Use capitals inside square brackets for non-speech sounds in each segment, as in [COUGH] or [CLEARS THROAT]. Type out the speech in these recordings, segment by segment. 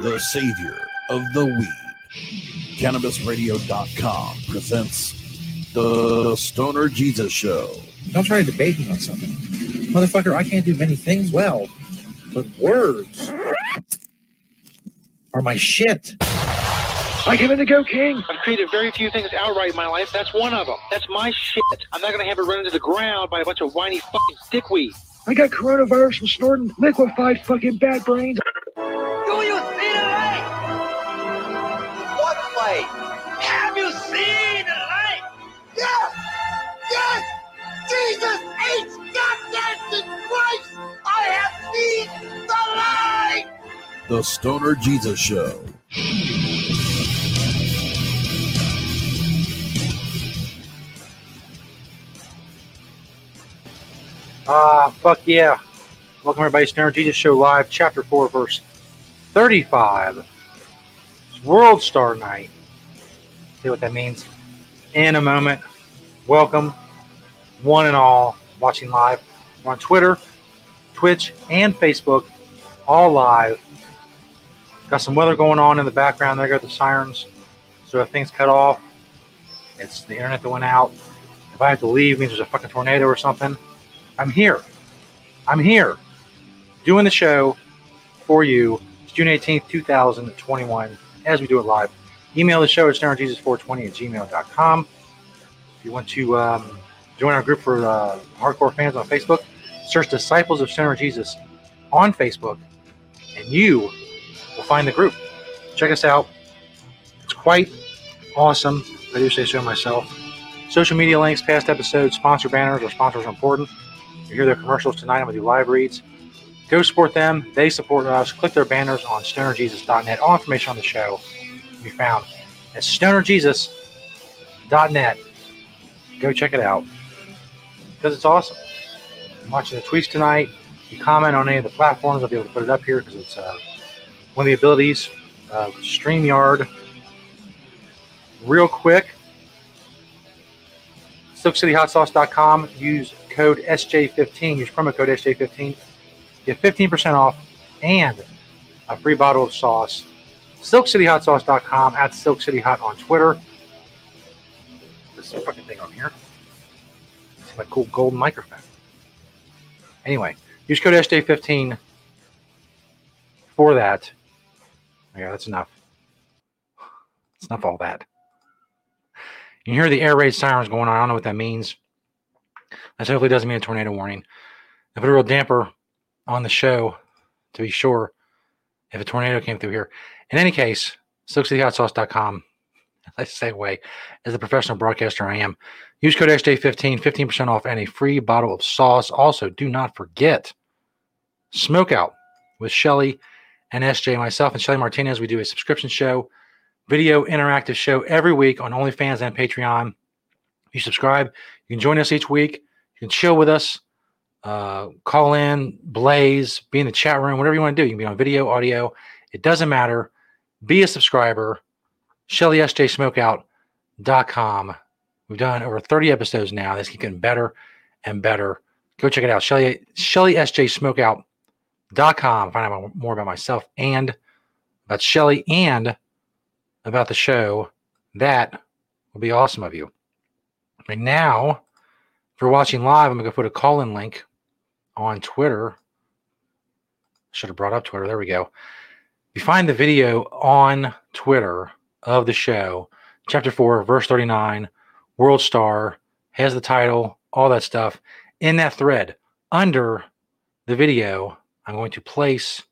The savior of the weed. CannabisRadio.com presents The Stoner Jesus Show. Don't try to debate me on something. Motherfucker, I can't do many things well, but words are my shit. I give it to Go King. I've created very few things outright in my life. That's one of them. That's my shit. I'm not going to have it run into the ground by a bunch of whiny fucking dickweed. I got coronavirus from snorting liquefied fucking bad brains. Do you see the light? What light? Have you seen the light? Yes! Yes! Jesus H. Goddamn Christ! I have seen the light! The Stoner Jesus Show. Ah, fuck yeah. Welcome everybody to Stoner Jesus Show Live, Chapter 4, Verse 35. It's World Star Night. See what that means? In a moment. Welcome, one and all, watching live. We're on Twitter, Twitch, and Facebook, all live. Got some weather going on in the background. There go the sirens. So if things cut off, it's the internet that went out. If I have to leave, means there's a fucking tornado or something. I'm here. I'm here doing the show for you. It's June 18th, 2021, as we do it live. Email the show at stonerjesus420 at gmail.com. If you want to um, join our group for uh, hardcore fans on Facebook, search Disciples of Stoner Jesus on Facebook, and you will find the group. Check us out. It's quite awesome. I do say so myself. Social media links, past episodes, sponsor banners. Our sponsors are important. You hear their commercials tonight. I'm going to do live reads. Go support them. They support us. Click their banners on stonerjesus.net. All information on the show can be found at stonerjesus.net. Go check it out because it's awesome. I'm watching the tweets tonight. If you comment on any of the platforms, I'll be able to put it up here because it's uh, one of the abilities. Uh, StreamYard. Real quick, SilkCityHotSauce.com. Use code SJ15. Use promo code SJ15. Get 15% off and a free bottle of sauce. SilkCityHotSauce.com at SilkCityHot on Twitter. This fucking thing on here. It's my cool gold microphone. Anyway, use code SJ15 for that. Yeah, that's enough. It's enough all that. You hear the air raid sirens going on. I don't know what that means. That hopefully doesn't mean a tornado warning. I put a real damper on the show to be sure if a tornado came through here. In any case, SilkCityHotSauce.com, let's [LAUGHS] segue, as the professional broadcaster I am. Use code SJ15, 15% off and a free bottle of sauce. Also, do not forget Smoke Out with Shelly and SJ, myself and Shelly Martinez. We do a subscription show, video interactive show every week on OnlyFans and Patreon. If you subscribe, you can join us each week. You can chill with us, uh, call in, blaze, be in the chat room, whatever you want to do. You can be on video, audio. It doesn't matter. Be a subscriber. ShellySJSmokeout.com. We've done over 30 episodes now. This keeps getting better and better. Go check it out. Shelly, ShellySJSmokeout.com. Find out more about myself and about Shelly and about the show. That will be awesome of you. And now, if you're watching live, I'm going to put a call in link on Twitter. Should have brought up Twitter. There we go. You find the video on Twitter of the show, chapter 4, verse 39, World Star, has the title, all that stuff. In that thread, under the video, I'm going to place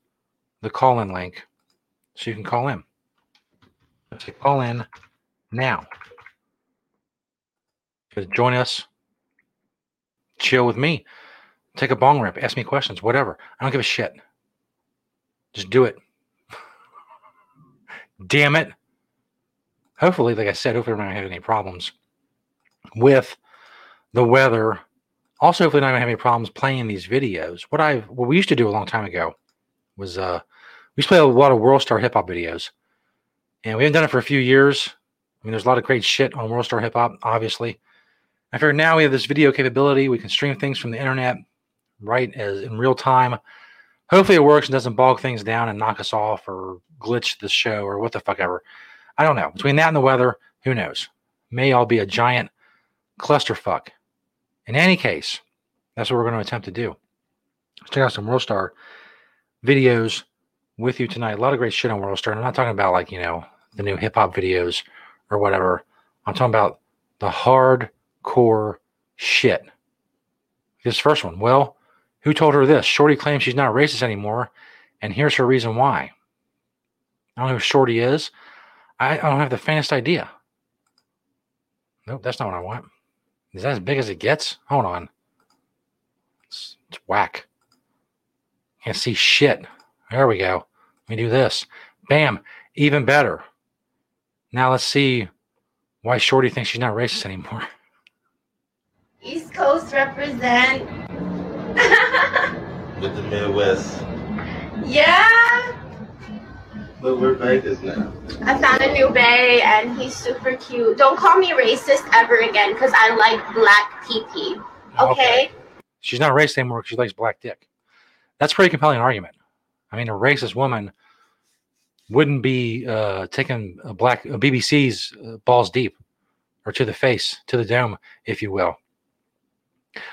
the call in link so you can call in. So call in now. Join us, chill with me, take a bong rip, ask me questions, whatever. I don't give a shit. Just do it. [LAUGHS] Damn it. Hopefully, like I said, hopefully we're not having any problems with the weather. Also, hopefully not gonna have any problems playing these videos. What I what we used to do a long time ago was uh we used to play a lot of World Star hip hop videos. And we haven't done it for a few years. I mean, there's a lot of great shit on World Star Hip Hop, obviously. I figure now we have this video capability. We can stream things from the internet right as in real time. Hopefully it works and doesn't bog things down and knock us off or glitch the show or what the fuck ever. I don't know. Between that and the weather, who knows? May all be a giant clusterfuck. In any case, that's what we're going to attempt to do. Let's check out some World Star videos with you tonight. A lot of great shit on World Star. And I'm not talking about like, you know, the new hip hop videos or whatever. I'm talking about the hardcore shit. This first one. Well, who told her this? Shorty claims she's not racist anymore, and here's her reason why. I don't know who Shorty is. I, I don't have the faintest idea. Nope, that's not what I want. Is that as big as it gets? Hold on. It's, it's whack. Can't see shit. There we go. Let me do this. Bam. Even better. Now let's see why Shorty thinks she's not racist anymore. [LAUGHS] East Coast represent. [LAUGHS] with the Midwest. yeah, Look, we're Vegas now. I found a new bay and he's super cute. Don't call me racist ever again because I like black PP. Okay? She's not racist anymore because she likes black dick. That's a pretty compelling argument. I mean, a racist woman wouldn't be uh, taking a black a BBC's uh, balls deep or to the face, to the dome, if you will.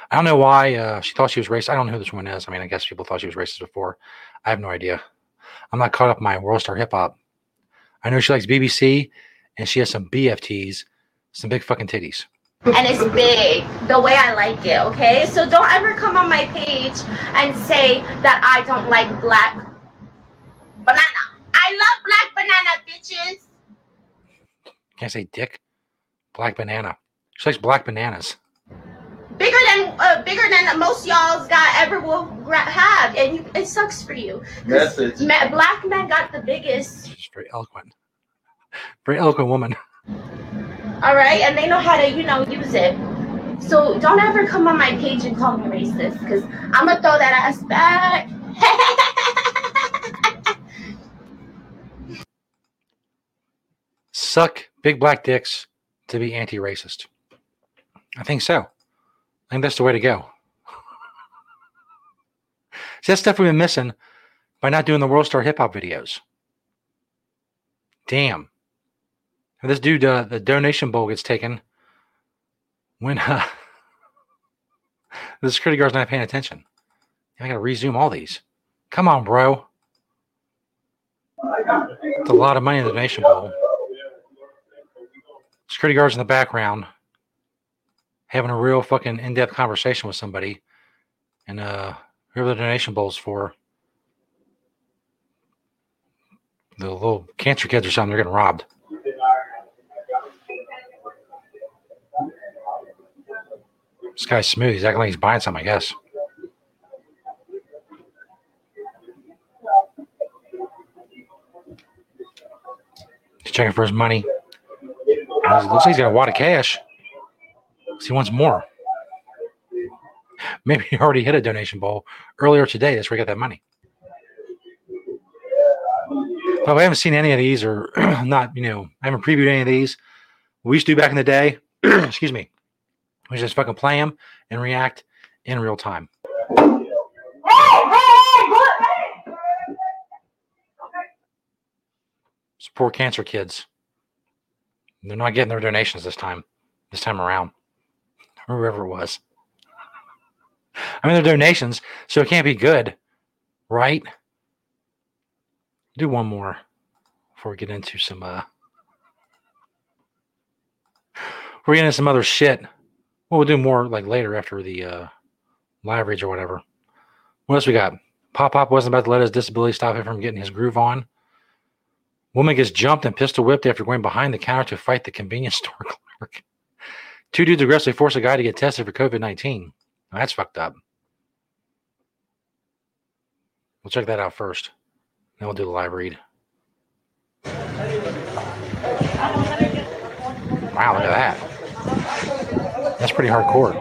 I don't know why uh, she thought she was racist. I don't know who this woman is. I mean, I guess people thought she was racist before. I have no idea. I'm not caught up in my world star hip hop. I know she likes BBC and she has some BFTs, some big fucking titties. And it's big the way I like it, okay? So don't ever come on my page and say that I don't like black banana. I love black banana, bitches. Can't say dick. Black banana. She likes black bananas. Bigger than uh, bigger than most y'all's got ever will gra- have, and you, it sucks for you. Message. ma- black men got the biggest. She's very eloquent. Very eloquent woman. All right, and they know how to, you know, use it. So don't ever come on my page and call me racist, because I'm gonna throw that ass back. [LAUGHS] Suck big black dicks to be anti racist. I think so. I think that's the way to go. See, that's stuff we've been missing by not doing the World Star hip hop videos. Damn. This dude, uh, the donation bowl gets taken when uh, [LAUGHS] the security guard's not paying attention. I got to resume all these. Come on, bro. It's a lot of money in the donation bowl. Security guards in the background having a real fucking in-depth conversation with somebody, and uh, whoever the donation bowl's for, the little cancer kids or something, they're getting robbed. This guy's smooth. He's acting like he's buying something, I guess. He's checking for his money. Uh, Looks like he's got a wad of cash. So he wants more. Maybe he already hit a donation bowl earlier today. That's where he got that money. But I haven't seen any of these, or [CLEARS THROAT] not, you know, I haven't previewed any of these. We used to do back in the day. [CLEARS THROAT] excuse me. We just fucking play them and react in real time. Support cancer kids. They're not getting their donations this time. This time around, or whoever it was. I mean, they're donations, so it can't be good, right? Do one more before we get into some. uh We're getting into some other shit. Well, we'll do more like later after the uh live reads or whatever. What else we got? Pop Pop wasn't about to let his disability stop him from getting his groove on. Woman gets jumped and pistol whipped after going behind the counter to fight the convenience store [LAUGHS] clerk. Two dudes aggressively force a guy to get tested for COVID 19. That's fucked up. We'll check that out first. Then we'll do the live read. Wow, look at that. That's pretty hardcore.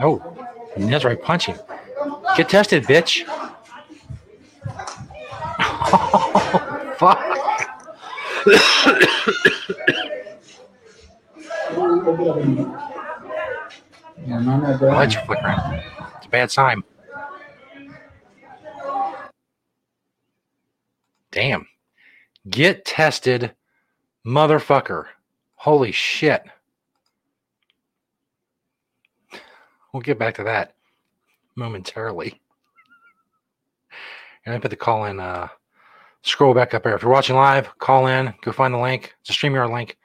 Oh, that's right, punching. Get tested, bitch. Oh, [LAUGHS] fuck. Lights are flickering. It's a bad sign. Damn. Get tested, motherfucker. Holy shit. We'll get back to that momentarily. And I put the call in, uh, scroll back up there. If you're watching live, call in, go find the link. It's a StreamYard link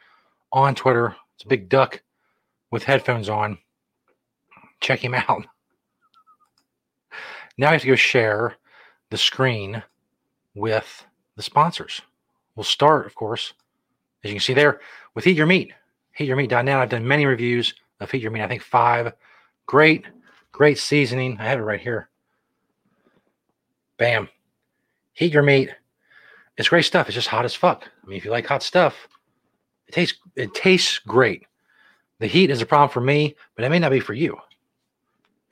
on Twitter. It's a big duck with headphones on. Check him out. Now you have to go share the screen with the sponsors. We'll start, of course, as you can see there, with Heat Your Meat. HeatYourMeat.net. I've done many reviews of Heat Your Meat. I think five. Great, great seasoning. I have it right here. Bam. Heat your meat. It's great stuff. It's just hot as fuck. I mean, if you like hot stuff, it tastes it tastes great. The heat is a problem for me, but it may not be for you.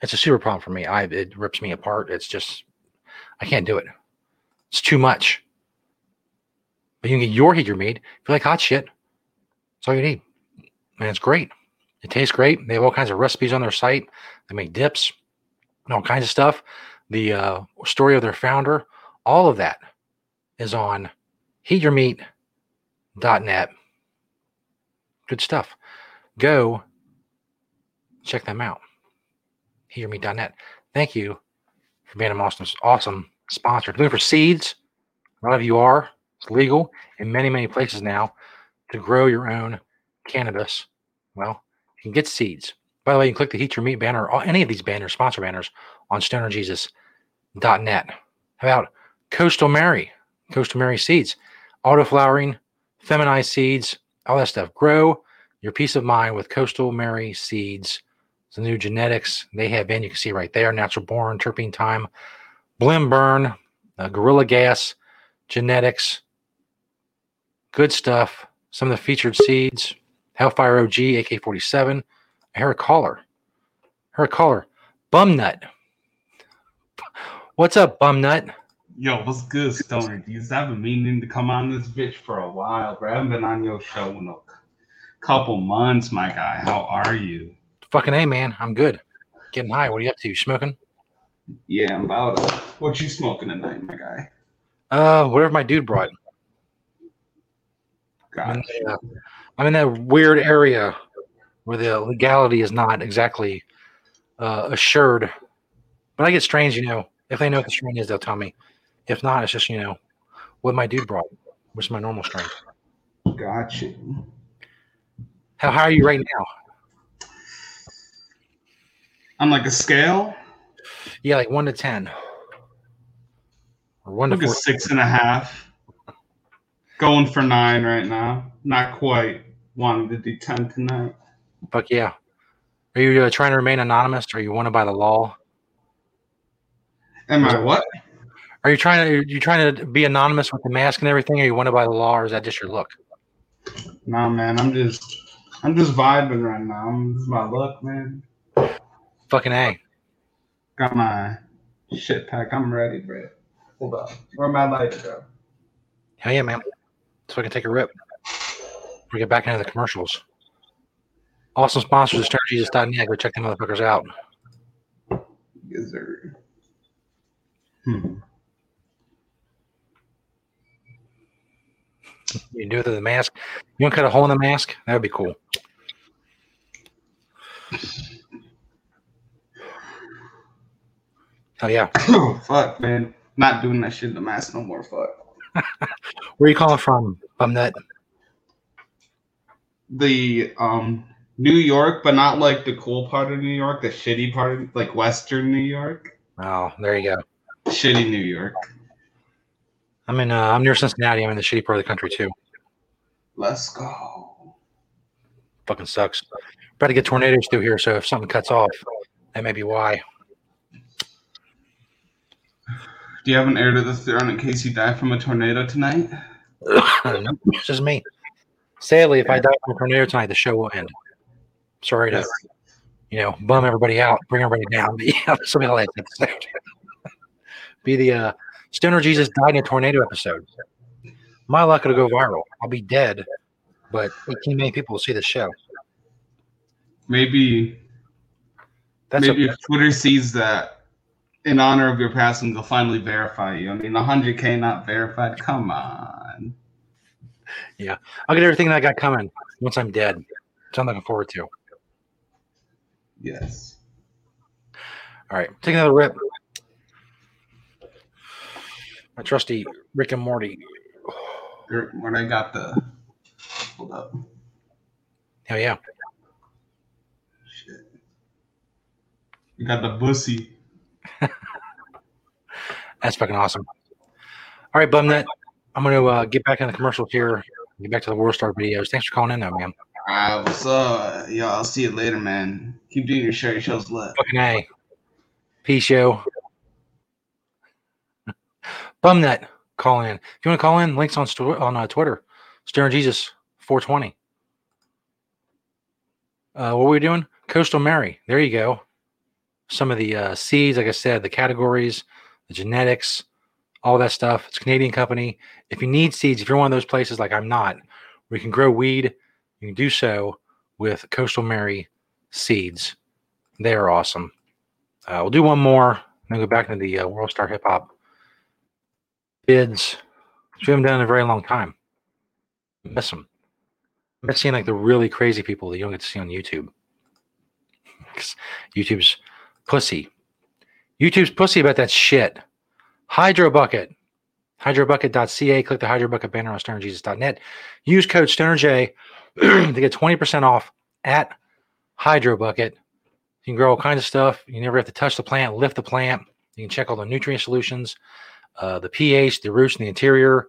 It's a super problem for me. I it rips me apart. It's just I can't do it. It's too much. But you can get your heat your meat. If you like hot shit, that's all you need. And it's great. It tastes great. They have all kinds of recipes on their site. They make dips and all kinds of stuff. The uh, story of their founder, all of that is on heatyourmeat.net. Good stuff. Go check them out. Heatyourmeat.net. Thank you for being an awesome, awesome sponsor. Looking for seeds? A lot of you are. It's legal in many, many places now to grow your own cannabis. Well, you can get seeds. By the way, you can click the Heat Your Meat banner or any of these banners, sponsor banners, on stonerjesus.net. How about Coastal Mary? Coastal Mary seeds, auto flowering, feminized seeds, all that stuff. Grow your peace of mind with Coastal Mary seeds. It's the new genetics they have in. You can see right there natural born, terpene time, blim burn, uh, gorilla gas, genetics. Good stuff. Some of the featured seeds Hellfire OG, AK 47, Hair Collar. Hair Collar. Bum Nut. What's up, Bum Nut? Yo, what's good, Stoner Jeez? I've been meaning to come on this bitch for a while, bro. I haven't been on your show in a couple months, my guy. How are you? Fucking A, man. I'm good. Getting high. What are you up to? You smoking? Yeah, I'm about to. What you smoking tonight, my guy? Uh, whatever my dude brought. I'm uh, I'm in that weird area where the legality is not exactly uh, assured. But I get strains, you know. If they know what the strain is, they'll tell me. If not, it's just, you know, what my dude brought, which is my normal strain. Gotcha. How high are you right now? On like a scale? Yeah, like one to ten. Or one Look to four. six and a half. Going for nine right now. Not quite. Wanted to do ten tonight. Fuck yeah. Are you uh, trying to remain anonymous or are you want to by the law? Am I what? Are you trying to are you trying to be anonymous with the mask and everything, or are you want to by the law, or is that just your look? Nah, man. I'm just, I'm just vibing right now. I'm, this my look, man. Fucking A. Got my shit pack. I'm ready, bro. Hold up. Where my lighter go? Hell yeah, man. So I can take a rip. We get back into the commercials. Awesome sponsors at StonerJesus.net. Go check them motherfuckers out. Yes, sir. Hmm. You can do it with the mask. You want to cut a hole in the mask? That would be cool. Oh yeah. Oh [COUGHS] fuck, man. Not doing that shit in the mask no more. Fuck. Where are you calling from? Bum nut. The um New York, but not like the cool part of New York, the shitty part, of, like Western New York. Oh, there you go. Shitty New York. I'm in. Uh, I'm near Cincinnati. I'm in the shitty part of the country too. Let's go. Fucking sucks. About to get tornadoes through here, so if something cuts off, That may be why. Do you have an heir to the throne in case you die from a tornado tonight? [COUGHS] nope, it's just me. Sadly, if I die from a tornado tonight, the show will end. Sorry to, Yes. you know, bum everybody out, bring everybody down. But [LAUGHS] yeah, something like that be the uh, Stoner Jesus died in a tornado episode. My luck it'll go viral. I'll be dead, but 18 million people will see the show. Maybe That's maybe a, if Twitter sees that in honor of your passing, they'll finally verify you. I mean, 100k not verified. Come on. Yeah. I'll get everything that I got coming once I'm dead. Which I'm looking forward to. Yes. All right, take another rip. My trusty Rick and Morty. When I got the hold up. Hell yeah. Shit. You got the bussy. That's fucking awesome. All right, Bum Nut. I'm going to uh, get back in the commercials here. Get back to the World Star videos. Thanks for calling in, though, man. Alright, what's up? Yo, I'll see you later, man. Keep doing your show. Your show's lit. Fucking A. Peace, yo. [LAUGHS] Bum Nut. Call in. If you want to call in, links on sto- on uh, Twitter. Stoner Jesus 420. Uh, what were we doing? Coastal Mary. There you go. Some of the uh, seeds, like I said, the categories, the genetics, all that stuff. It's Canadian company. If you need seeds, if you're one of those places like I'm not, where you can grow weed, you can do so with Coastal Mary seeds. They are awesome. Uh, we'll do one more, then go back into the uh, World Star Hip Hop bids, which we haven't done in a very long time. Miss them. I miss seeing like the really crazy people that you don't get to see on YouTube. [LAUGHS] YouTube's pussy. YouTube's pussy about that shit. Hydro Bucket. Hydrobucket.ca. Click the Hydro Bucket banner on stonerjesus.net. Use code StonerJ [CLEARS THROAT] to get 20% off at Hydro Bucket. You can grow all kinds of stuff. You never have to touch the plant, lift the plant. You can check all the nutrient solutions, uh, the pH, the roots and the interior,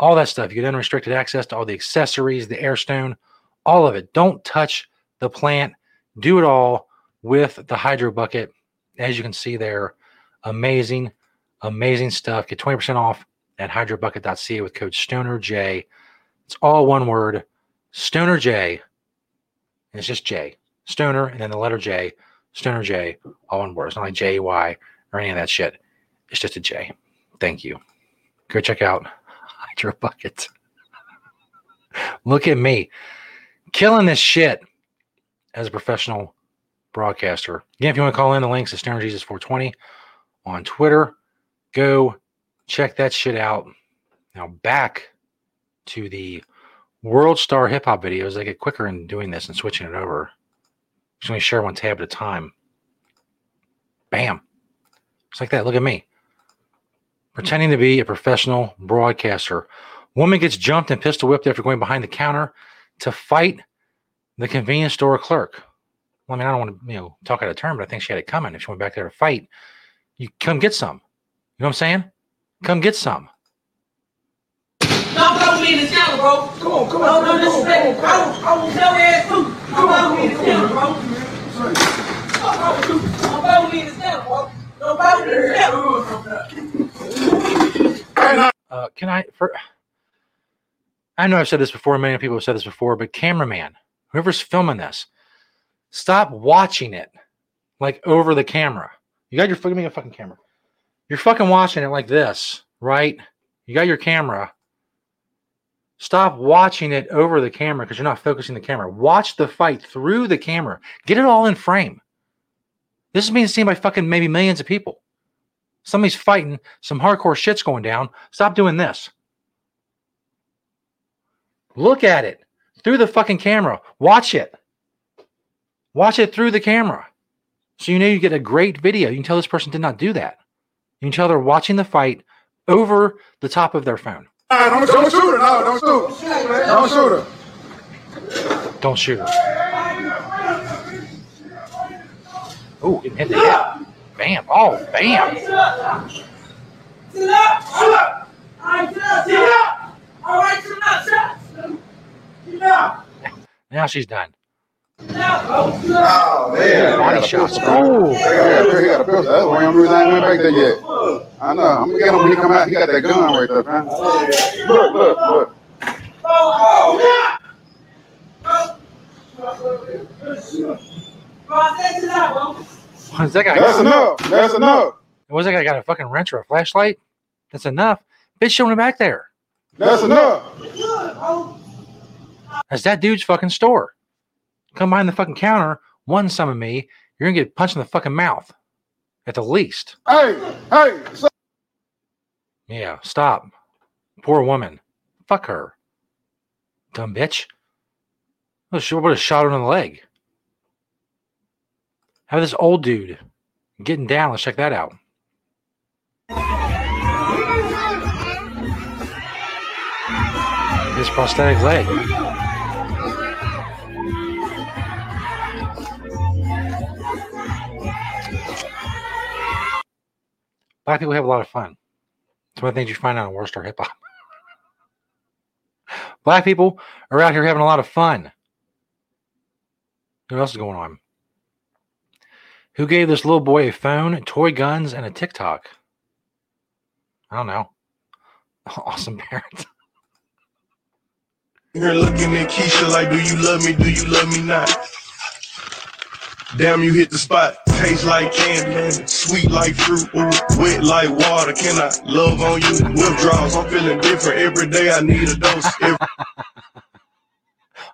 all that stuff. You get unrestricted access to all the accessories, the air stone, all of it. Don't touch the plant. Do it all with the Hydro Bucket. As you can see there, amazing, amazing stuff. Get 20% off at hydrobucket.ca with code StonerJ. It's all one word, StonerJ. And it's just J. Stoner and then the letter J. Stoner J. All one word. It's not like J Y or any of that shit. It's just a J. Thank you. Go check out Hydro Bucket. [LAUGHS] Look at me killing this shit as a professional broadcaster. Again, if you want to call in, the links is Stoner Jesus 420 on Twitter. Go check that shit out. Now back to the World Star Hip Hop videos. I get quicker in doing this and switching it over. Just to share one tab at a time. Bam. It's like that. Look at me. Pretending to be a professional broadcaster. Woman gets jumped and pistol whipped after going behind the counter to fight the convenience store clerk. Well, I mean, I don't want to, you know, talk out of turn, but I think she had it coming. If she went back there to fight, you come get some. You know what I'm saying? Come get some. No, bro, me in the channel, bro. Come on, come on, no, no, disrespect. I will, I will tell ass too. Come on, me in the channel, bro. Come on, Don't bother me in the channel, bro. Don't bother me in the channel. Uh, can I? For I know I've said this before. Many people have said this before, but cameraman, whoever's filming this, stop watching it like over the camera. You got your a fucking camera. You're fucking watching it like this, right? You got your camera. Stop watching it over the camera because you're not focusing the camera. Watch the fight through the camera. Get it all in frame. This is being seen by fucking maybe millions of people. Somebody's fighting, some hardcore shit's going down. Stop doing this. Look at it through the fucking camera. Watch it. Watch it through the camera. So you know you get a great video. You can tell this person did not do that. You can tell they're watching the fight over the top of their phone. don't, don't shoot her. No, don't shoot. Don't shoot her. Don't shoot her. Oh, it hit the head. Bam. Oh, bam. Sit up. Sit up. Sit up. All right, sit up. Sit up. All right, sit up. Sit up. Sit up. Now she's done. Oh, man. Body shots. Oh. He got a- he got a pistol. That's why I'm reason I ain't went back there yet. I know. I'm gonna get him when he come out. He got that gun right there, man. Look, look, look. What's that guy? That's enough. That's enough. What's that guy got a fucking wrench or a flashlight? That's enough. Bitch showing him back there. That's enough. That's that dude's fucking store. Come behind the fucking counter, one some of me, you're gonna get punched in the fucking mouth. At the least. Hey, hey. So- Yeah, stop. Poor woman. Fuck her. Dumb bitch. She would have shot her in the leg. Have this old dude getting down. Let's check that out. His prosthetic leg. Black people have a lot of fun. It's one of the things you find out in World Star Hip Hop. [LAUGHS] Black people are out here having a lot of fun. What else is going on? Who gave this little boy a phone, toy guns, and a TikTok? I don't know. [LAUGHS] Awesome parents. Here looking at Keisha like, do you love me? Do you love me not? Damn, you hit the spot. Taste like candy, sweet like fruit, ooh, wet like water. Can I love on you? Withdrawals, I'm feeling different every day. I need a dose. Every-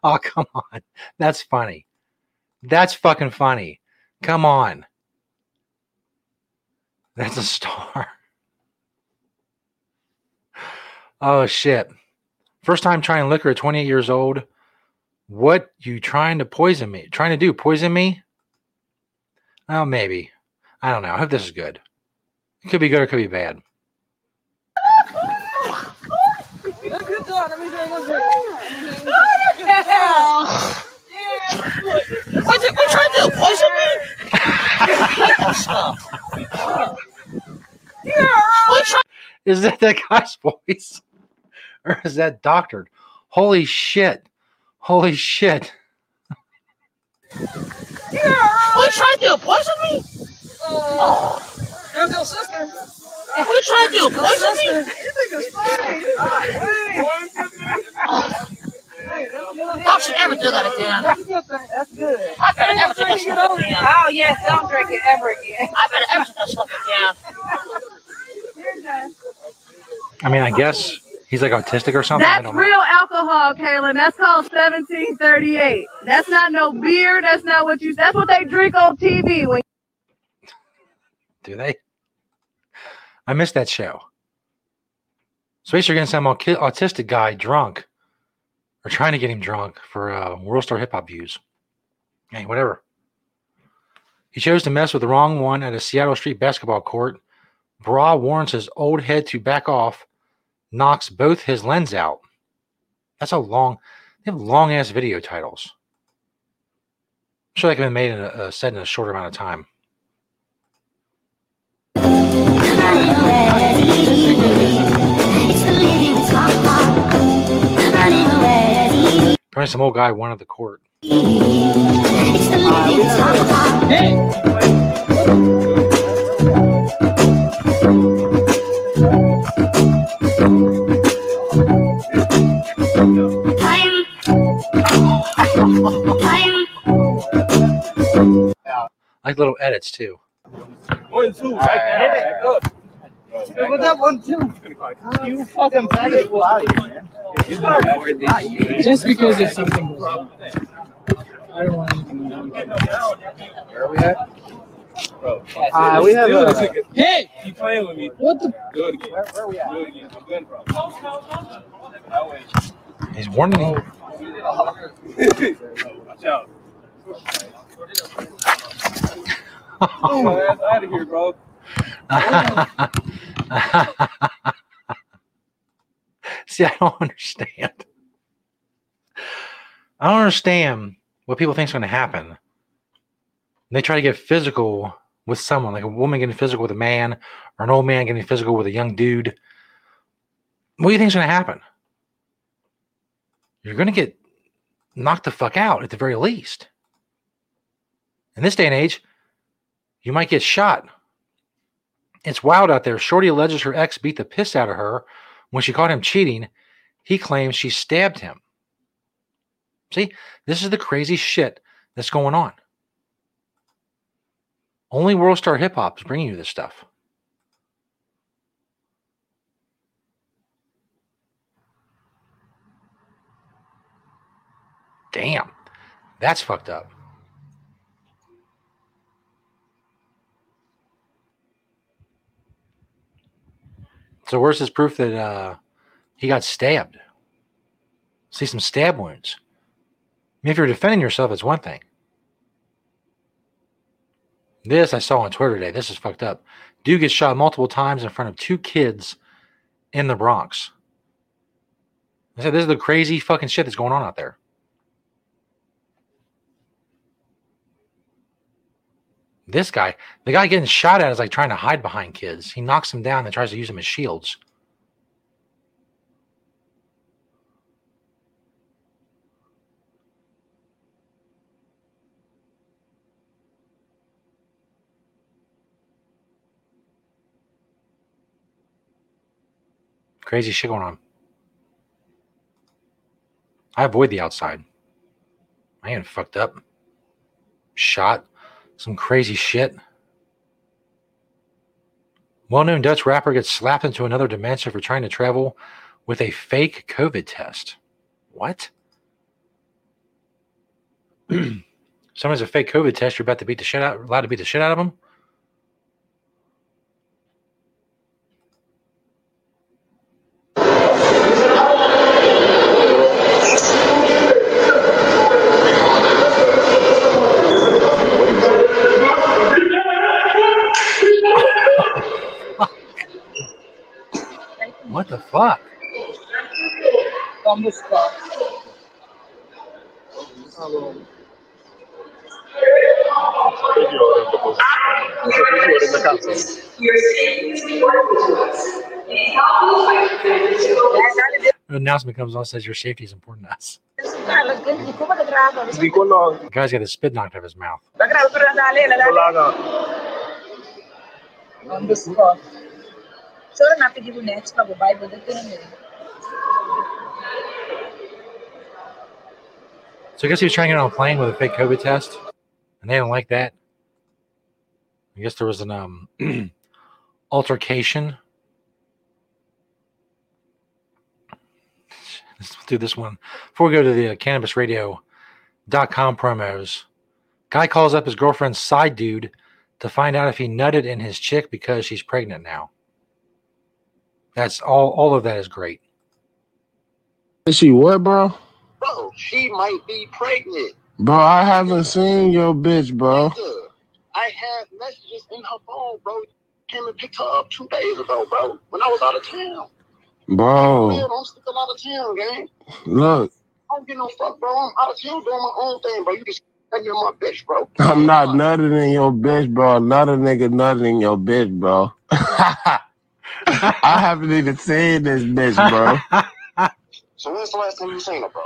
Oh, come on. That's funny. That's fucking funny. Come on. That's a star. Oh, shit. First time trying liquor at 28 years old. What you trying to poison me? Trying to do? Poison me? Oh, maybe. I don't know. I hope this is good. It could be good or it could be bad. What you what trying to do? Poison me? Is that that guy's voice? Or is that doctored? Holy shit. Holy shit. What trying to do? Poison me? Oh. That's your sister. What you trying to do? Poison me? You think it's Don't you ever do that again. That's good. That's good. I better never do that stuff again. Oh, yes. Don't drink it ever again. I better ever do that stuff again. I mean, I guess he's like autistic or something. That's don't know. real alcohol, Kaylin. That's called 1738. That's not no beer. That's not what you. That's what they drink on TV. When Do they? I missed that show. So basically, you're getting some autistic guy drunk, or trying to get him drunk for uh, World Star Hip Hop views. Hey, whatever. He chose to mess with the wrong one at a Seattle Street basketball court. Bra warns his old head to back off, knocks both his lens out. That's a long, they have long ass video titles. I'm sure they can be made in a, uh, set in a shorter amount of time. Probably some old guy wanted the court. I like little edits too. One, two, right there. Look. What's up, one, two? You fucking faggot. Just because it's something goes on. I don't want anything to Where are we at? Uh, we have a- Hey! You playing with me? What the? Do it again. Where, where we at? Do it again. I'm good, bro. He's warning me. [LAUGHS] Watch out. [LAUGHS] oh, out of here, bro. See, I don't understand. I don't understand what people think is going to happen. They try to get physical with someone, like a woman getting physical with a man, or an old man getting physical with a young dude. What do you think is going to happen? You're going to get knocked the fuck out at the very least. In this day and age, you might get shot. It's wild out there. Shorty alleges her ex beat the piss out of her when she caught him cheating. He claims she stabbed him. See, this is the crazy shit that's going on. Only World Star Hip Hop is bringing you this stuff. Damn, that's fucked up. So where's this proof that uh, he got stabbed? See some stab wounds. I mean, if you're defending yourself, it's one thing. This I saw on Twitter today. This is fucked up. Dude gets shot multiple times in front of two kids in the Bronx. I said, this is the crazy fucking shit that's going on out there. This guy, the guy getting shot at is like trying to hide behind kids. He knocks them down and tries to use them as shields. Crazy shit going on. I avoid the outside. I ain't fucked up. Shot. Some crazy shit. Well known Dutch rapper gets slapped into another dimension for trying to travel with a fake COVID test. What? [CLEARS THROAT] Someone's a fake COVID test. You're about to beat the shit out, allowed to beat the shit out of them. The fuck? An announcement comes on says your safety is important to us. The guy's got his spit knocked out of his mouth. So I guess he was trying to get on a plane with a fake COVID test, and they didn't like that. I guess there was an um [CLEARS THROAT] altercation. Let's do this one before we go to the uh, cannabisradio.com promos. Guy calls up his girlfriend's side dude to find out if he nutted in his chick because she's pregnant now. That's all. All of that is great. Is she what, bro? Bro, she might be pregnant. Bro, I haven't seen your bitch, bro. Nigga, I had messages in her phone, bro. Came and picked her up two days ago, bro. When I was out of town. Man, Bro, don't stick out of town, gang. look, I don't get no fuck, bro. I'm out of town doing my own thing, bro. You just got me on my bitch, bro. I'm not nutting in your bitch, bro. Not a nigga nutting in your bitch, bro. [LAUGHS] I haven't even seen this bitch, bro. So when's the last time you seen her, bro?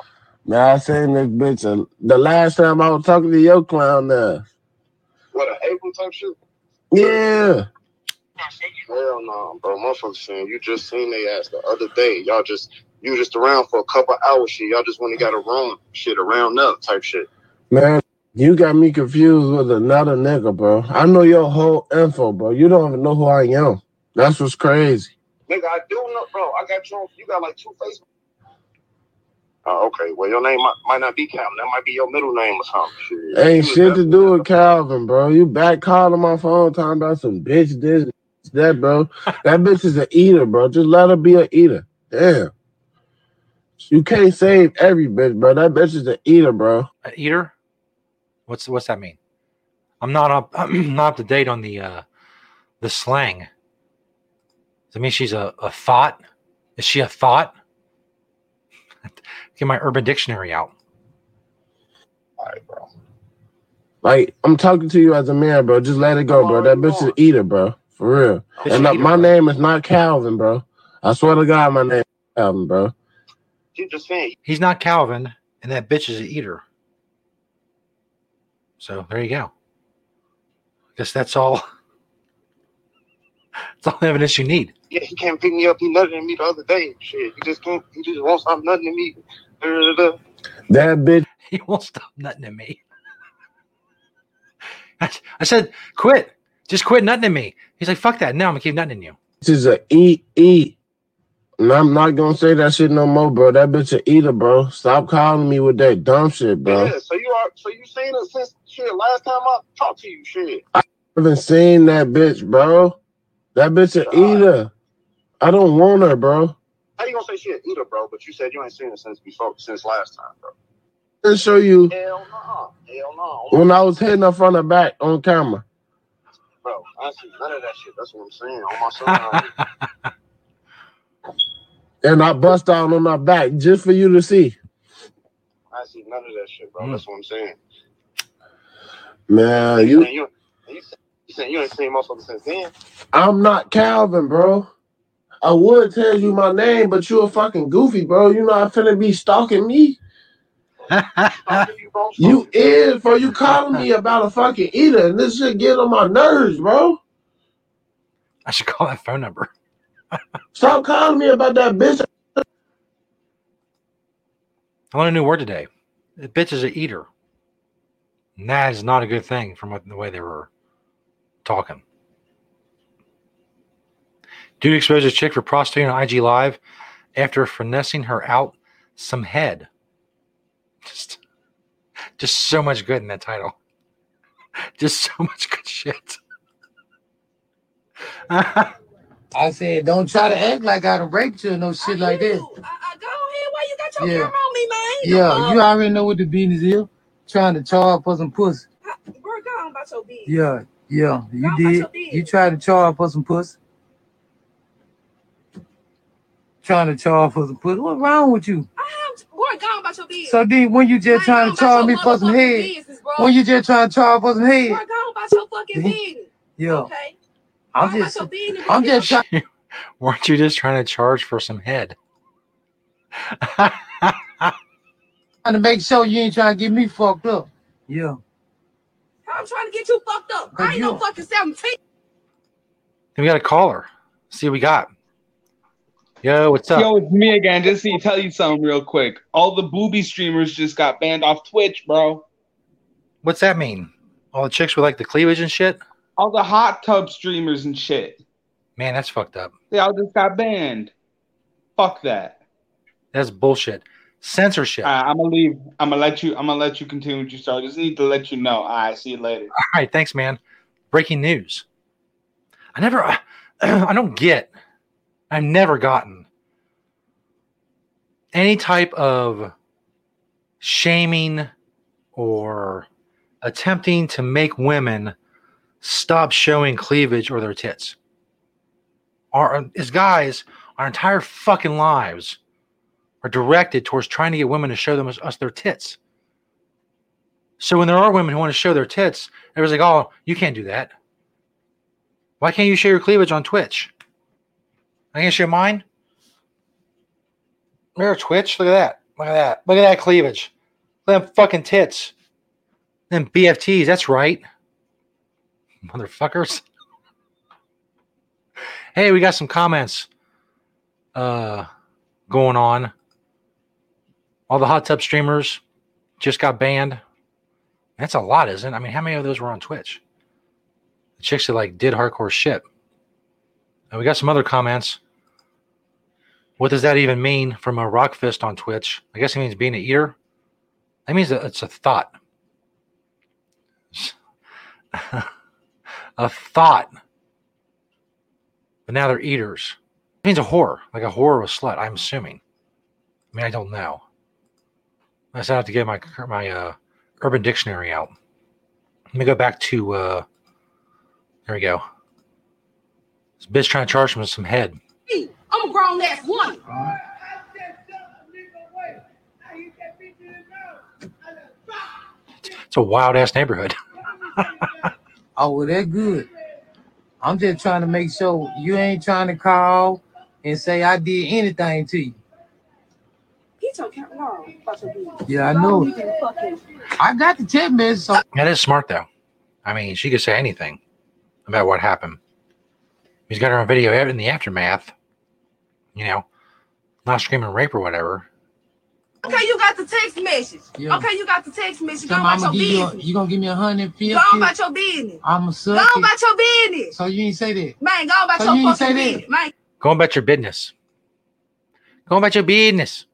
Man, I seen this bitch uh, the last time I was talking to your clown there. What, an April type shit? Yeah. Hell no, bro. Motherfuckers saying you just seen they ass the other day. Y'all just you just around for a couple hours shit. Y'all just want to got a room shit around up type shit. Man, you got me confused with another nigga, bro. I know your whole info, bro. You don't even know who I am. That's what's crazy. Nigga, I do know, bro. I got you. on- You got like two Facebook. Oh, okay. Well, your name might, might not be Calvin. That might be your middle name or something. Shit. Ain't You shit to do with Calvin, bro. You back calling my phone talking about some bitch this, that, bro. That [LAUGHS] bitch is an eater, bro. Just let her be an eater. Damn. You can't save every bitch, bro. That bitch is an eater, bro. An eater? What's what's that mean? I'm not up. I'm [CLEARS THROAT] not up to date on the uh, the slang. Does that mean she's a, a thought? Is she a thought? Get my Urban Dictionary out. Like, I'm talking to you as a man, bro. Just let it go, bro. That bitch is an eater, bro. For real. Bitch And a uh, eater, my bro. name is not Calvin, bro. I swear to God, my name is Calvin, bro. You just saying. He's not Calvin, and that bitch is an eater. So there you go. I guess that's all. [LAUGHS] That's all the evidence you need. Yeah, he can't pick me up. He nutted at me the other day. Shit, he just can't. He just won't stop nutting at me. Da, da, da. That bitch. [LAUGHS] He won't stop nutting at me. I, I said, quit. Just quit nutting at me. He's like, fuck that. No, I'm gonna keep nutting at you. This is a eat eat. And I'm not gonna say that shit no more, bro. That bitch a eater, bro. Stop calling me with that dumb shit, bro. Yeah, so you are. So you seen it since shit last time I talked to you. Shit. I haven't seen that bitch, bro. That bitch a eater. I don't want her, bro. How you gonna say shit either, bro? But you said you ain't seen her since before, since last time, bro. I'll show you Hell no. Hell no. when I was hitting her from the back on camera. Bro, I ain't seen none of that shit. That's what I'm saying. On my son. [LAUGHS] And I bust out on my back just for you to see. I see none of that shit, bro. Hmm. That's what I'm saying. Man, You, you you, you, saying- you you ain't seen motherfuckers since then? I'm not Calvin, bro. I would tell you my name, but you a fucking goofy, bro. You not finna be stalking me. [LAUGHS] You is, bro. You calling me about a fucking eater, and this shit get on my nerves, bro. I should call that phone number. Stop calling me about that bitch. I learned a new word today. The bitch is an eater. And that is not a good thing from what, the way they were talking. Dude exposes chick for prostituting on IG Live after finessing her out some head. Just, just so much good in that title. [LAUGHS] Just so much good shit. [LAUGHS] I said, don't try to act like I done raped you or no shit like that. Uh, go ahead. Why you got your Yeah. camera on me, man? Yeah, you already know what the business is. Trying to charge for some pussy. Bro, go on about your business. Yeah, yeah, you did. You tried to charge for some pussy. Trying to charge for some pussy. What's wrong with you? Boy, go on about your business. So then when you just trying to charge me for some head, business, bro. when you just trying to charge for some Boy, head, go on about your fucking [LAUGHS] business. yeah. Okay. I'm Go just, about your business. I'm just trying. [LAUGHS] Weren't you just trying to charge for some head? [LAUGHS] trying to make sure you ain't trying to get me fucked up. Yeah. I'm trying to get you fucked up. I ain't no fucking 17. Then we got a caller. See what we got. Yo, what's up? Yo, it's me again. Just to tell you something real quick. All the booby streamers just got banned off Twitch, bro. What's that mean? All the chicks with like the cleavage and shit? All the hot tub streamers and shit. Man, that's fucked up. They all just got banned. Fuck that. That's bullshit. Censorship. Right, I'm gonna leave. I'm gonna let you. I'm gonna let you continue what you started. Just need to let you know. All right, see you later. All right, thanks, man. Breaking news. I never, [CLEARS THROAT] I don't get, I've never gotten any type of shaming or attempting to make women stop showing cleavage or their tits. Our, as guys, our entire fucking lives are directed towards trying to get women to show them us, us their tits. So when there are women who want to show their tits, everyone's like, "Oh, you can't do that. Why can't you show your cleavage on Twitch? I can't show mine. There, Twitch. Look at that. Look at that. Look at that cleavage. Look at them fucking tits. Them BFTs. That's right, [LAUGHS] motherfuckers. [LAUGHS] Hey, we got some comments uh, going on. All the hot tub streamers just got banned. That's a lot, isn't it? I mean, how many of those were on Twitch? The chicks that like did hardcore shit. And we got some other comments. What does that even mean from a rock fist on Twitch? I guess it means being an eater. That means it's a thought. [LAUGHS] a thought. But now they're eaters. It means a whore, like a whore or a slut, I'm assuming. I mean, I don't know. I just have to get my my uh, Urban Dictionary out. Let me go back to. Uh, there we go. This bitch trying to charge me some head. I'm a grown ass woman. It's a wild ass neighborhood. [LAUGHS] Oh, well, that good. I'm just trying to make sure you ain't trying to call and say I did anything to you. Get your camera on about your. Yeah, I know. on, you I got the text message. So That is smart though. I mean, she could say anything about what happened. He's got her on video in the aftermath. You know, not screaming rape or whatever. Okay, you got the text message. Yeah. Okay, you got the text message. So Go about your give you, a, you gonna give me a hundred fifty. Go about your business. I'm a Go suck. on about your business. So you ain't say that. Man, go about So your you fucking say business. Man, Go about your business. Go about your business.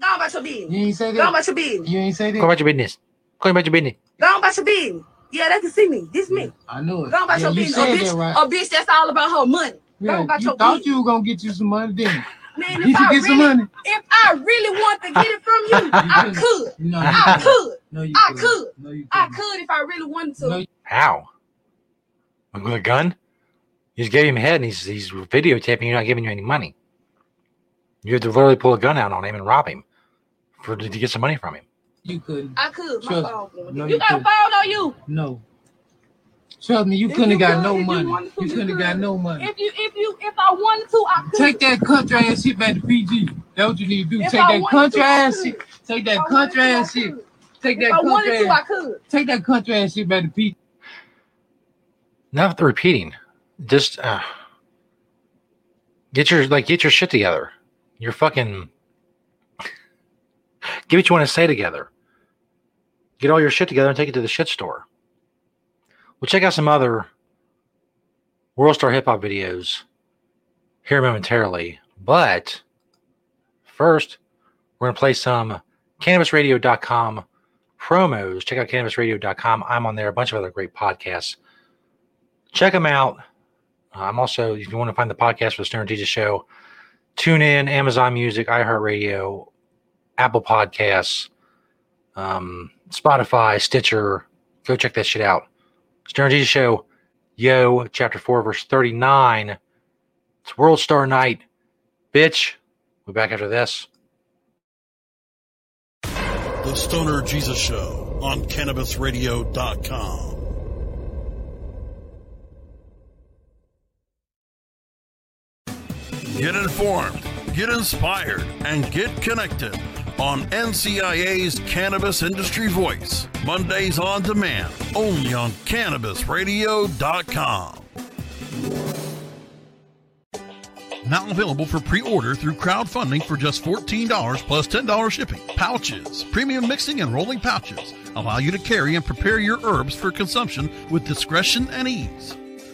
go about your business. You ain't say Go about your business. You ain't say Go about your business. Go about your business. Go about your business. Yeah, they can see me. This me. I know it. Go about Yeah, your you business. A oh, bitch, that right. a bitch that's all about her money. Go Yeah, about you your thought business. you were gonna get you some money, didn't you? Man, if you I get some money? if I really want to get it from you, [LAUGHS] I could. No, you I couldn't. No, you I couldn't. No, you I could if I really wanted to. How? With a gun? You just gave him a head and he's he's videotaping you, not giving you any money. You have to literally pull a gun out on him and rob him for to get some money from him. You couldn't. I could. My Trust- phone. no, you you got a couldn't. phone on you. No. Trust me, you If couldn't have got could, no money. You you couldn't have got no money. If you, if you, if I wanted to, I could. Take that country ass shit back to PG. That's what you need to do. If Take I that country to, ass shit. Take that country to, ass shit. could. Take If that I wanted country to, I ass. could. Take that country ass shit back to PG. Not the repeating. Just uh, get your like get your shit together. You're fucking get what you want to say together. Get all your shit together and take it to the shit store. We'll check out some other World Star Hip Hop videos here momentarily. But first, we're going to play some CannabisRadio.com promos. Check out CannabisRadio.com. I'm on there, a bunch of other great podcasts. Check them out. Uh, I'm also, if you want to find the podcast for the Stoner Jesus Show, tune in Amazon Music, iHeartRadio, Apple Podcasts, um, Spotify, Stitcher. Go check that shit out. Stoner Jesus Show, Yo, chapter 4, verse 39. It's World Star Night. Bitch. We'll be back after this. The Stoner Jesus Show on CannabisRadio.com. Get informed, get inspired, and get connected on NCIA's Cannabis Industry Voice. Mondays on demand, only on CannabisRadio.com. Now available for pre-order through crowdfunding for just $14 plus $10 shipping. Pouches, premium mixing and rolling pouches allow you to carry and prepare your herbs for consumption with discretion and ease.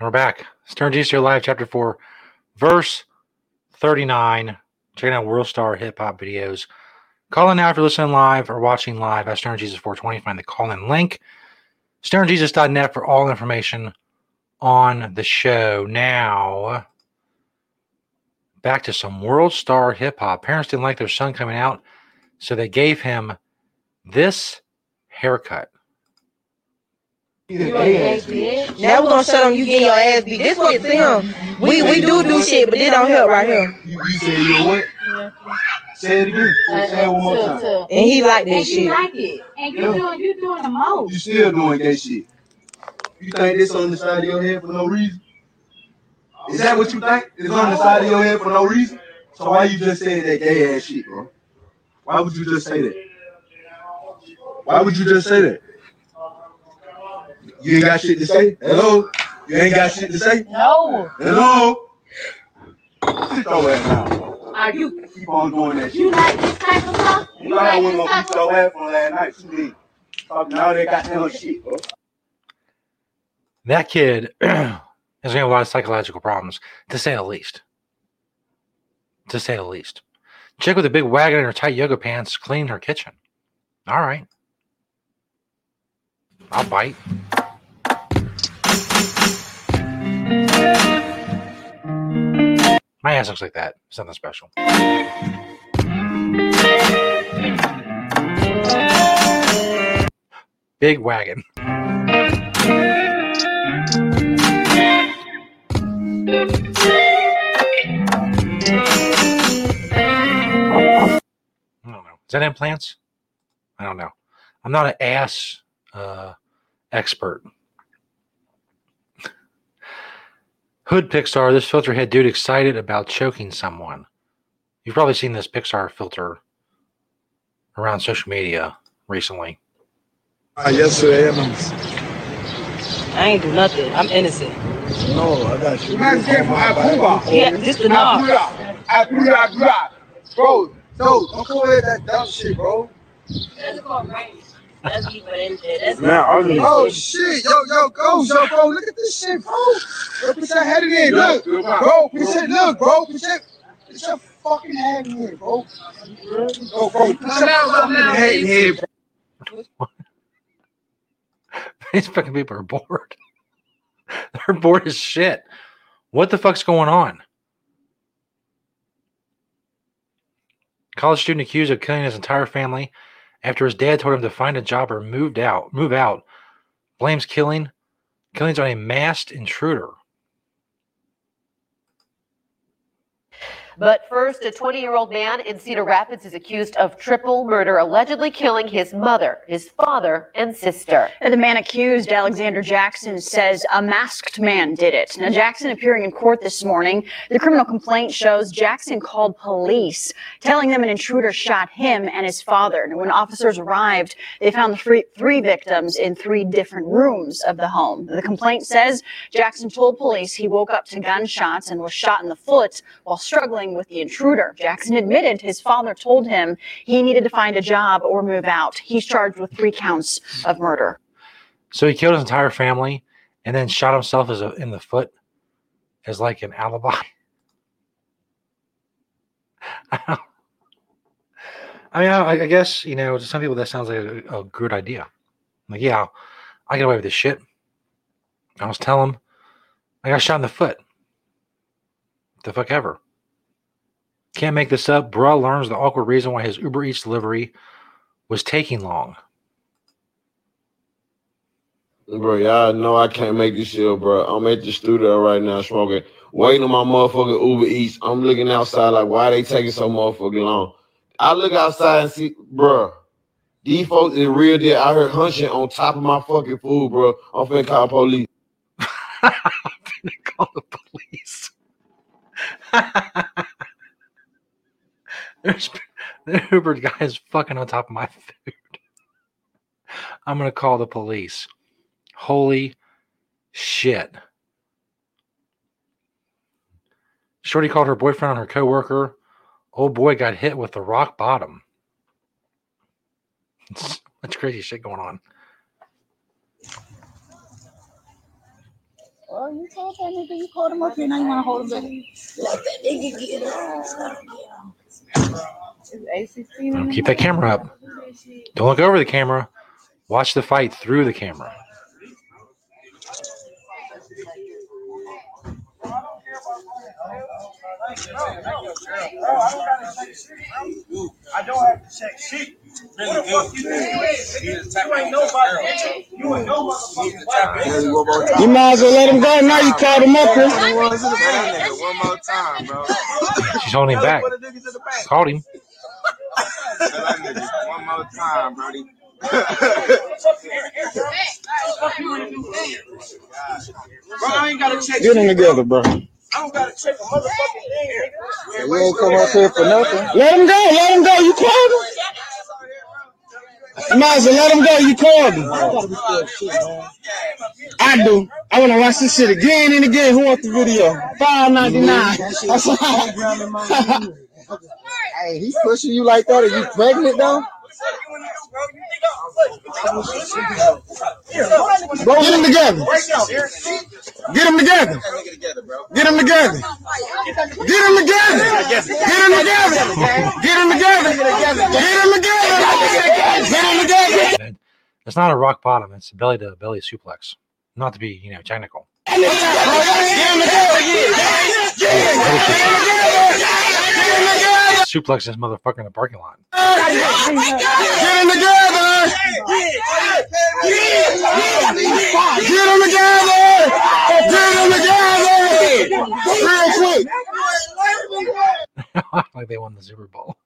We're back. Stoner Jesus live, chapter four, verse 39. Checking out World Star hip hop videos. Call in now if you're listening live or watching live at Stoner Jesus 420. Find the call in link. StonerJesus.net for all information on the show. Now, back to some World Star hip hop. Parents didn't like their son coming out, so they gave him this haircut. Now we're gonna shut on you getting your ass beat. This what to him. We we do do shit, but it don't help right here. You say you what? Say it again. Uh, say it one more time. And he like that And shit. you like it. And you Yeah. doing you doing the most. You still doing that shit. You think this on the side of your head for no reason? Is that what you think? It's on the side of your head for no reason? So why you just saying that gay ass shit, bro? Why would you just say that? Why would you just say that? You ain't got shit to say? Hello? You ain't got shit to say? No. Hello? Sit your ass down. Are you Keep on doing that you shit. like this type of stuff? You You know how like women this gonna type beat your ass on last night, too then. Talking all that goddamn shit, bro. That kid is going to have a lot of psychological problems, to say the least. To say the least. Chick with a big wagon in her tight yoga pants cleaned her kitchen. All right. I'll bite. My ass looks like that. Something special. Big wagon. I don't know. Is that implants? I don't know. I'm not an ass uh, expert. Hood Pixar, this filter had dude excited about choking someone. You've probably seen this Pixar filter around social media recently. Uh, yesterday, I'm I ain't do nothing. I'm innocent. No, I got you. Yeah, this the knob. I put it out, drop. Bro, no, don't go ahead that dumb shit, bro. That's called rain. That's deeper than that. That's Man, oh shit, yo, yo, go, yo, bro, look at this shit, bro. Bro, put your head in there, look, bro, put your, look, bro, put your, put your fucking head in here, bro. Bro, bro, put your fucking head in here, bro. These fucking people are bored. [LAUGHS] They're bored as shit. What the fuck's going on? College student accused of killing his entire family after his dad told him to find a job or moved out. Move out. Blames killing. Killings on a masked intruder. But first, a 20 year old man in Cedar Rapids is accused of triple murder, allegedly killing his mother, his father, and sister. The man accused, Alexander Jackson, says a masked man did it. Now, Jackson appearing in court this morning. The criminal complaint shows Jackson called police, telling them an intruder shot him and his father. And when officers arrived, they found the three, three victims in three different rooms of the home. The complaint says Jackson told police he woke up to gunshots and was shot in the foot while struggling with the intruder. Jackson admitted his father told him he needed to find a job or move out. He's charged with three counts of murder. So he killed his entire family and then shot himself as a, in the foot as like an alibi. [LAUGHS] I mean, I, I guess you know to some people that sounds like a, a good idea. Like, yeah, I get away with this shit. I was telling him I got shot in the foot. The fuck ever. Can't make this up. Bruh learns the awkward reason why his Uber Eats delivery was taking long. Bro, y'all know I can't make this shit, up, bro. I'm at the studio right now smoking, waiting on my motherfucking Uber Eats. I'm looking outside like, why they taking so motherfucking long? I look outside and see, bro, these folks is real deal out here hunching on top of my fucking food, bro. I'm finna call police. [LAUGHS] I'm finna call the police. [LAUGHS] There's, the Uber guy is fucking on top of my food. I'm gonna call the police. Holy shit. Shorty called her boyfriend on her coworker. Old boy got hit with the rock bottom. [LAUGHS] That's crazy shit going on. Oh, you told you called him up here, now you want to hold him back. Let that nigga get up. Keep that camera up. Don't look over the camera. Watch the fight through the camera. I don't have to check shit. Really good. You ain't nobody. You ain't no motherfucking You might as well let him go now. You called him up here. One more time, bro. She's holding him back. Called him. One more time, buddy. Bro, I ain't gotta check Get them together, bro. I don't gotta check a motherfucking thing, nigga. We ain't come up here for nothing. Let him go. Let him go. You called him. You might let him go. You called him. I do. I want to watch this shit again and again. Who wants the video? Five ninety nine. That's all. Hey, he's pushing you like that. Are you pregnant though? Bro, get them together. Get them together. Get them together. Get them together. Get them together. Get them together. Get them together. Get them together. It's not a rock bottom. It's a belly to belly suplex. Not to be, you know, technical. Suplex this motherfucker in the parking lot. Get them together. Get them together. Get them together. Real quick. like they won the Super Bowl.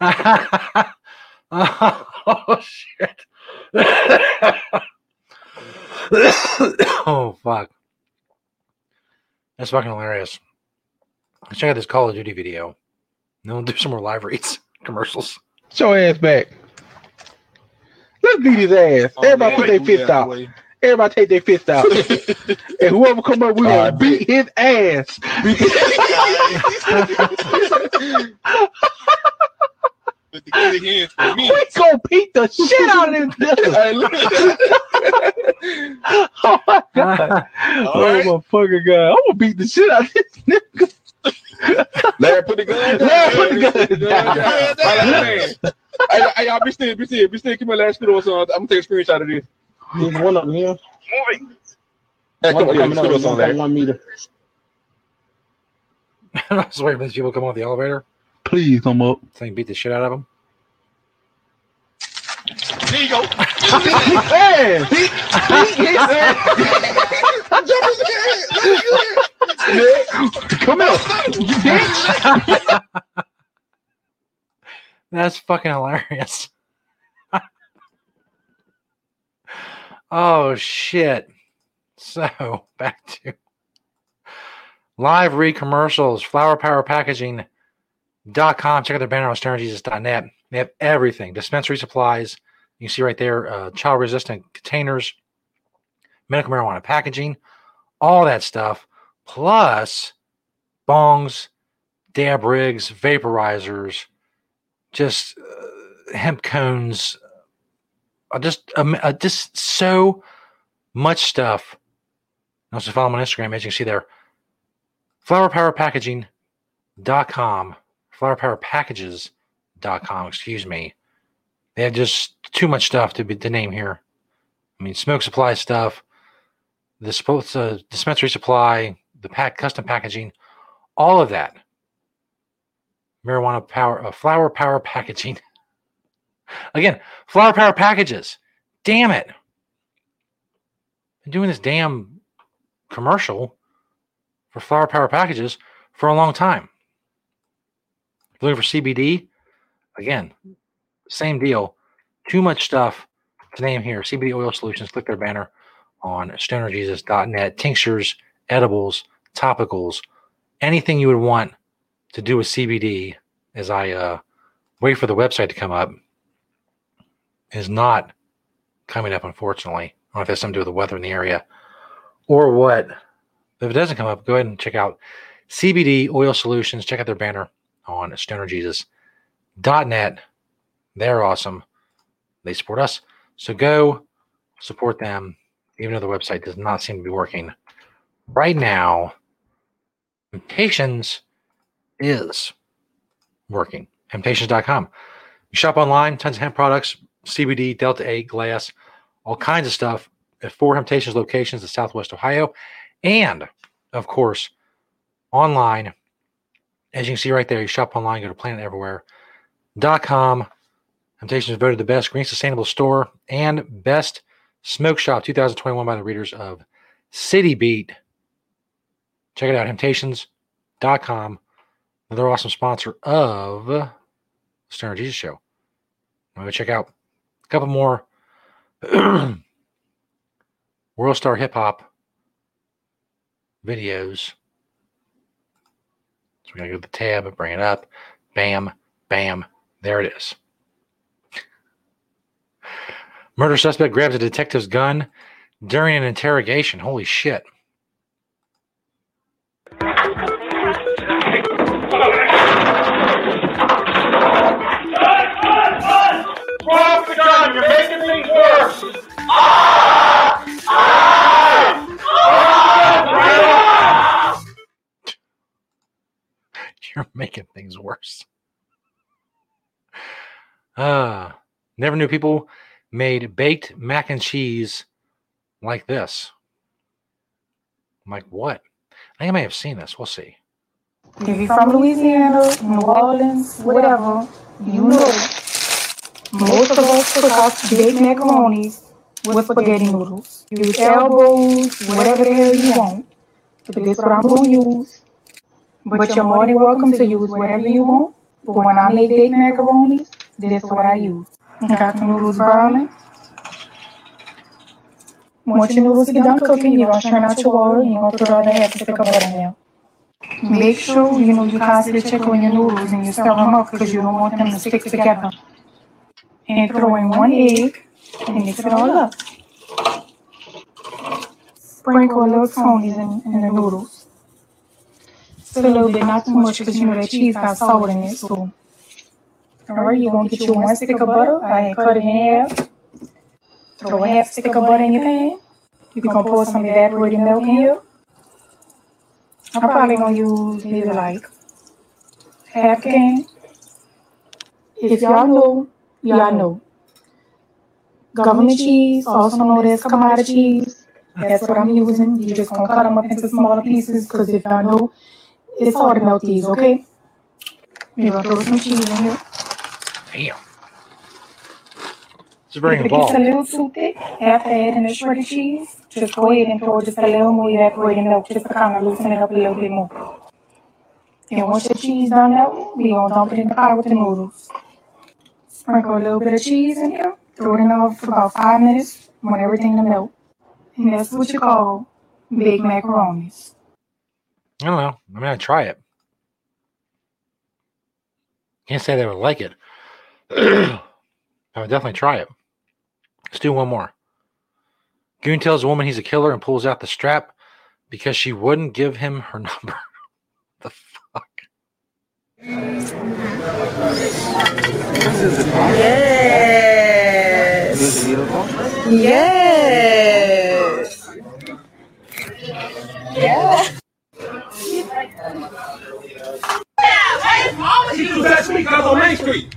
[LAUGHS] oh shit. [COUGHS] oh fuck. That's fucking hilarious. Let's check out this Call of Duty video. Then we'll do some more live reads, [LAUGHS] commercials. Show ass back. Let's beat his ass. Everybody put their fist out. Everybody take their fist out. [LAUGHS] and whoever come up, we gonna uh, beat his ass. we gonna beat the shit out of [LAUGHS] this oh my god. Oh my fucking god. I'm gonna beat the shit out of this nigga. Larry, put the gun down. Larry, put the gun down. Hey, hey, y'all, be still, be still, be still. Give me a last screw or something. I'm gonna take a screenshot of this. There's one of them here. Moving. Hey, come One on, yeah, coming up, screw us on one got there. one meter. [LAUGHS] I was waiting for these people to come off the elevator. Please come up. So you can beat the shit out of them. There you go. [LAUGHS] Hey, he, he, [LAUGHS] he Come here, you bitch. That's fucking hilarious. oh shit. So back to live read commercials, flower power packaging.com. Check out their banner on stonerjesus.net. They have everything. Dispensary supplies. You can see right there, uh, child resistant containers, medical marijuana packaging, all that stuff, plus bongs, dab rigs, vaporizers, just uh, hemp cones, uh, just um, uh, just so much stuff. Also follow them on Instagram, as you can see there. Flowerpowerpackaging.com, flowerpowerpackages.com, excuse me. They have just too much stuff to be to name here. I mean, smoke supply stuff, the uh, dispensary supply, the pack custom packaging, all of that marijuana power, uh, flower power packaging. [LAUGHS] Again, flower power packages. Damn it. Been doing this damn commercial for flower power packages for a long time. Looking for CBD? Again, same deal. Too much stuff to name here. CBD Oil Solutions. Click their banner on stonerjesus.net. Tinctures, edibles, topicals, anything you would want to do with CBD as I uh, wait for the website to come up is not coming up, unfortunately. I don't know if it has something to do with the weather in the area or what. If it doesn't come up, go ahead and check out CBD Oil Solutions. Check out their banner on stonerjesus.net. They're awesome. They support us. So go support them, even though the website does not seem to be working right now. Hemptations is working. Hemptations.com. You shop online, tons of hemp products, CBD, Delta 8, glass, all kinds of stuff at four Hemptations locations in Southwest Ohio. And, of course, online. As you can see right there, you shop online, go to planeteverywhere.com. Hemptations voted the best green sustainable store and best smoke shop 2021 by the readers of City Beat. Check it out, Hemptations.com. Another awesome sponsor of the Stoner Jesus Show. I'm going to check out a couple more [CLEARS THROAT] World Star Hip Hop videos. So we're going to go to the tab and bring it up. Bam, bam. There it is. Murder suspect grabs a detective's gun during an interrogation. Holy shit. You're making things worse. You're making things worse. Ah, never knew people made baked mac and cheese like this. I'm like, what? I think I may have seen this. We'll see. If you're from Louisiana, New Orleans, whatever, you know most of us cook our baked macaronis with spaghetti noodles. You use elbows, whatever the hell you want. But this is what I'm going to use. But you're more than welcome to use whatever you want. But when I make baked macaronis, this is what I use. Got the noodles browning. Once your noodles get done cooking, you're to turn out your water and you're to throw the half a stick of butter in there. Make sure you know you constantly check on your noodles and you stir them up because you don't want them to stick together. And throw in one egg and mix it all up. Sprinkle a little Tony's in, in the noodles. Just a little bit, not too much because you know that cheese got salt in it. So, all right, you're gonna get you one stick of butter. I cut it in half. Throw a half stick of butter in your pan. You can pour some evaporated milk in here. I'm probably gonna use maybe like half can. If y'all know, y'all know. Government cheese, also known as commodity cheese. That's what I'm using. You're just gonna cut them up into smaller pieces because if y'all know, it's hard to melt these, okay? You're gonna throw some cheese in here. Damn. Just bring If a it gets ball. a little too thick, after adding the shredded cheese, just go ahead and throw just a little more evaporated milk just to kind of loosen it up a little bit more. And once the cheese done melting, we gonna dump it in the pot with the noodles. Sprinkle a little bit of cheese in here, throw it in the oven for about five minutes, want everything to melt. And that's what you call baked macaronis. I don't know. I mean, I'd try it. Can't say that I would like it. I would definitely try it. Let's do one more. Goon tells a woman he's a killer and pulls out the strap because she wouldn't give him her [LAUGHS] number. the fuck? Yes. Yes. Yes. Yeah. She was that sweet cause on Main Street.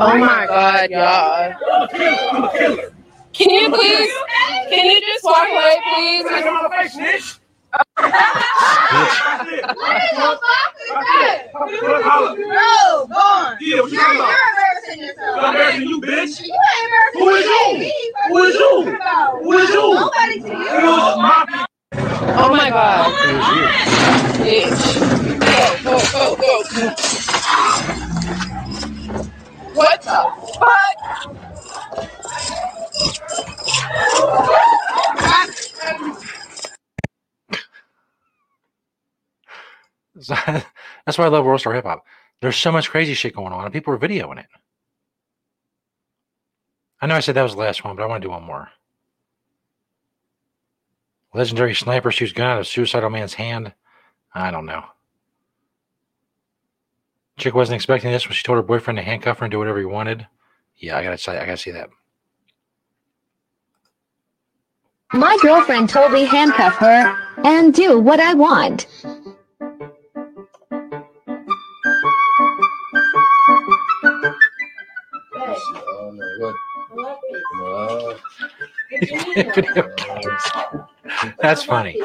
Oh, oh my god, y'all. I'm a killer. I'm a killer. Can you please, can you just walk away, please? Get on oh my face, snitch. No, go Yeah, what you talking about? embarrassing yourself. I'm embarrassing you, bitch. You ain't embarrassing Who is you? me. Who is you? Who is you? Nobody to you. Who is my Oh my god. Bitch. Go, go, go, go. What the fuck? [LAUGHS] That's why I love World Star Hip Hop. There's so much crazy shit going on, and people are videoing it. I know I said that was the last one, but I want to do one more. Legendary sniper shoots gun out of suicidal man's hand. I don't know. Chick wasn't expecting this when she told her boyfriend to handcuff her and do whatever he wanted. Yeah, I gotta say, I gotta see that. My girlfriend told me handcuff her and do what I want. [LAUGHS] That's funny.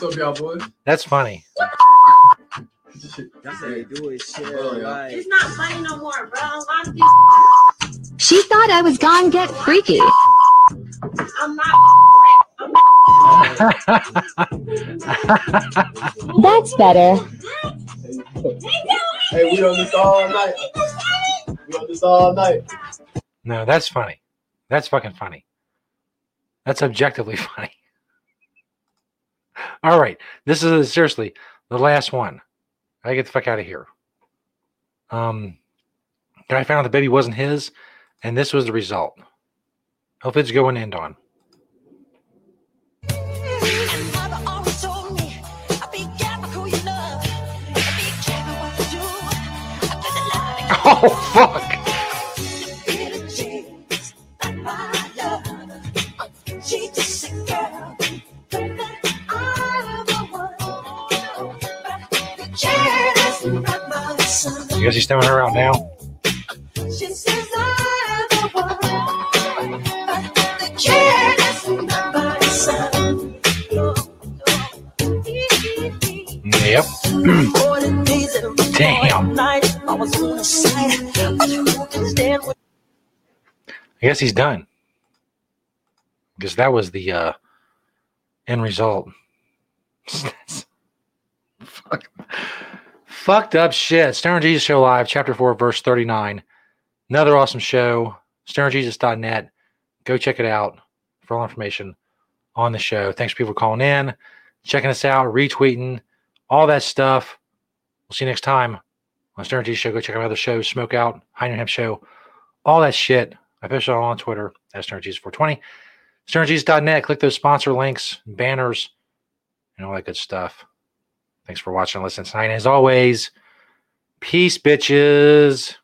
What's up, y'all boys? That's funny. That's how they do it. Shit, right. It's not funny no more, bro. A lot of these She thought I was gone get freaky. I'm not. That's better. Hey, we on this all night. We on this all night. No, that's funny. That's fucking funny. That's objectively [LAUGHS] funny. All right. This is seriously the last one. I get the fuck out of here. Um, guy found the baby wasn't his, and this was the result. Hope it's going end on. [LAUGHS] Oh fuck! You guys, he's throwing her out now. Yep. Damn. I guess he's done. Because that was the uh, end result. [LAUGHS] Fuck. Fucked up shit. Stoner Jesus Show Live, Chapter 4, Verse 39. Another awesome show. StonerJesus.net. Go check it out for all information on the show. Thanks for people calling in, checking us out, retweeting, all that stuff. We'll see you next time on Stoner Jesus Show. Go check out other shows, Smoke Out, Heiner Hemp Show, all that shit. I post it all on Twitter at StonerJesus420. StonerJesus.net. Click those sponsor links, banners, and all that good stuff. Thanks for watching and listening tonight. As always, peace, bitches.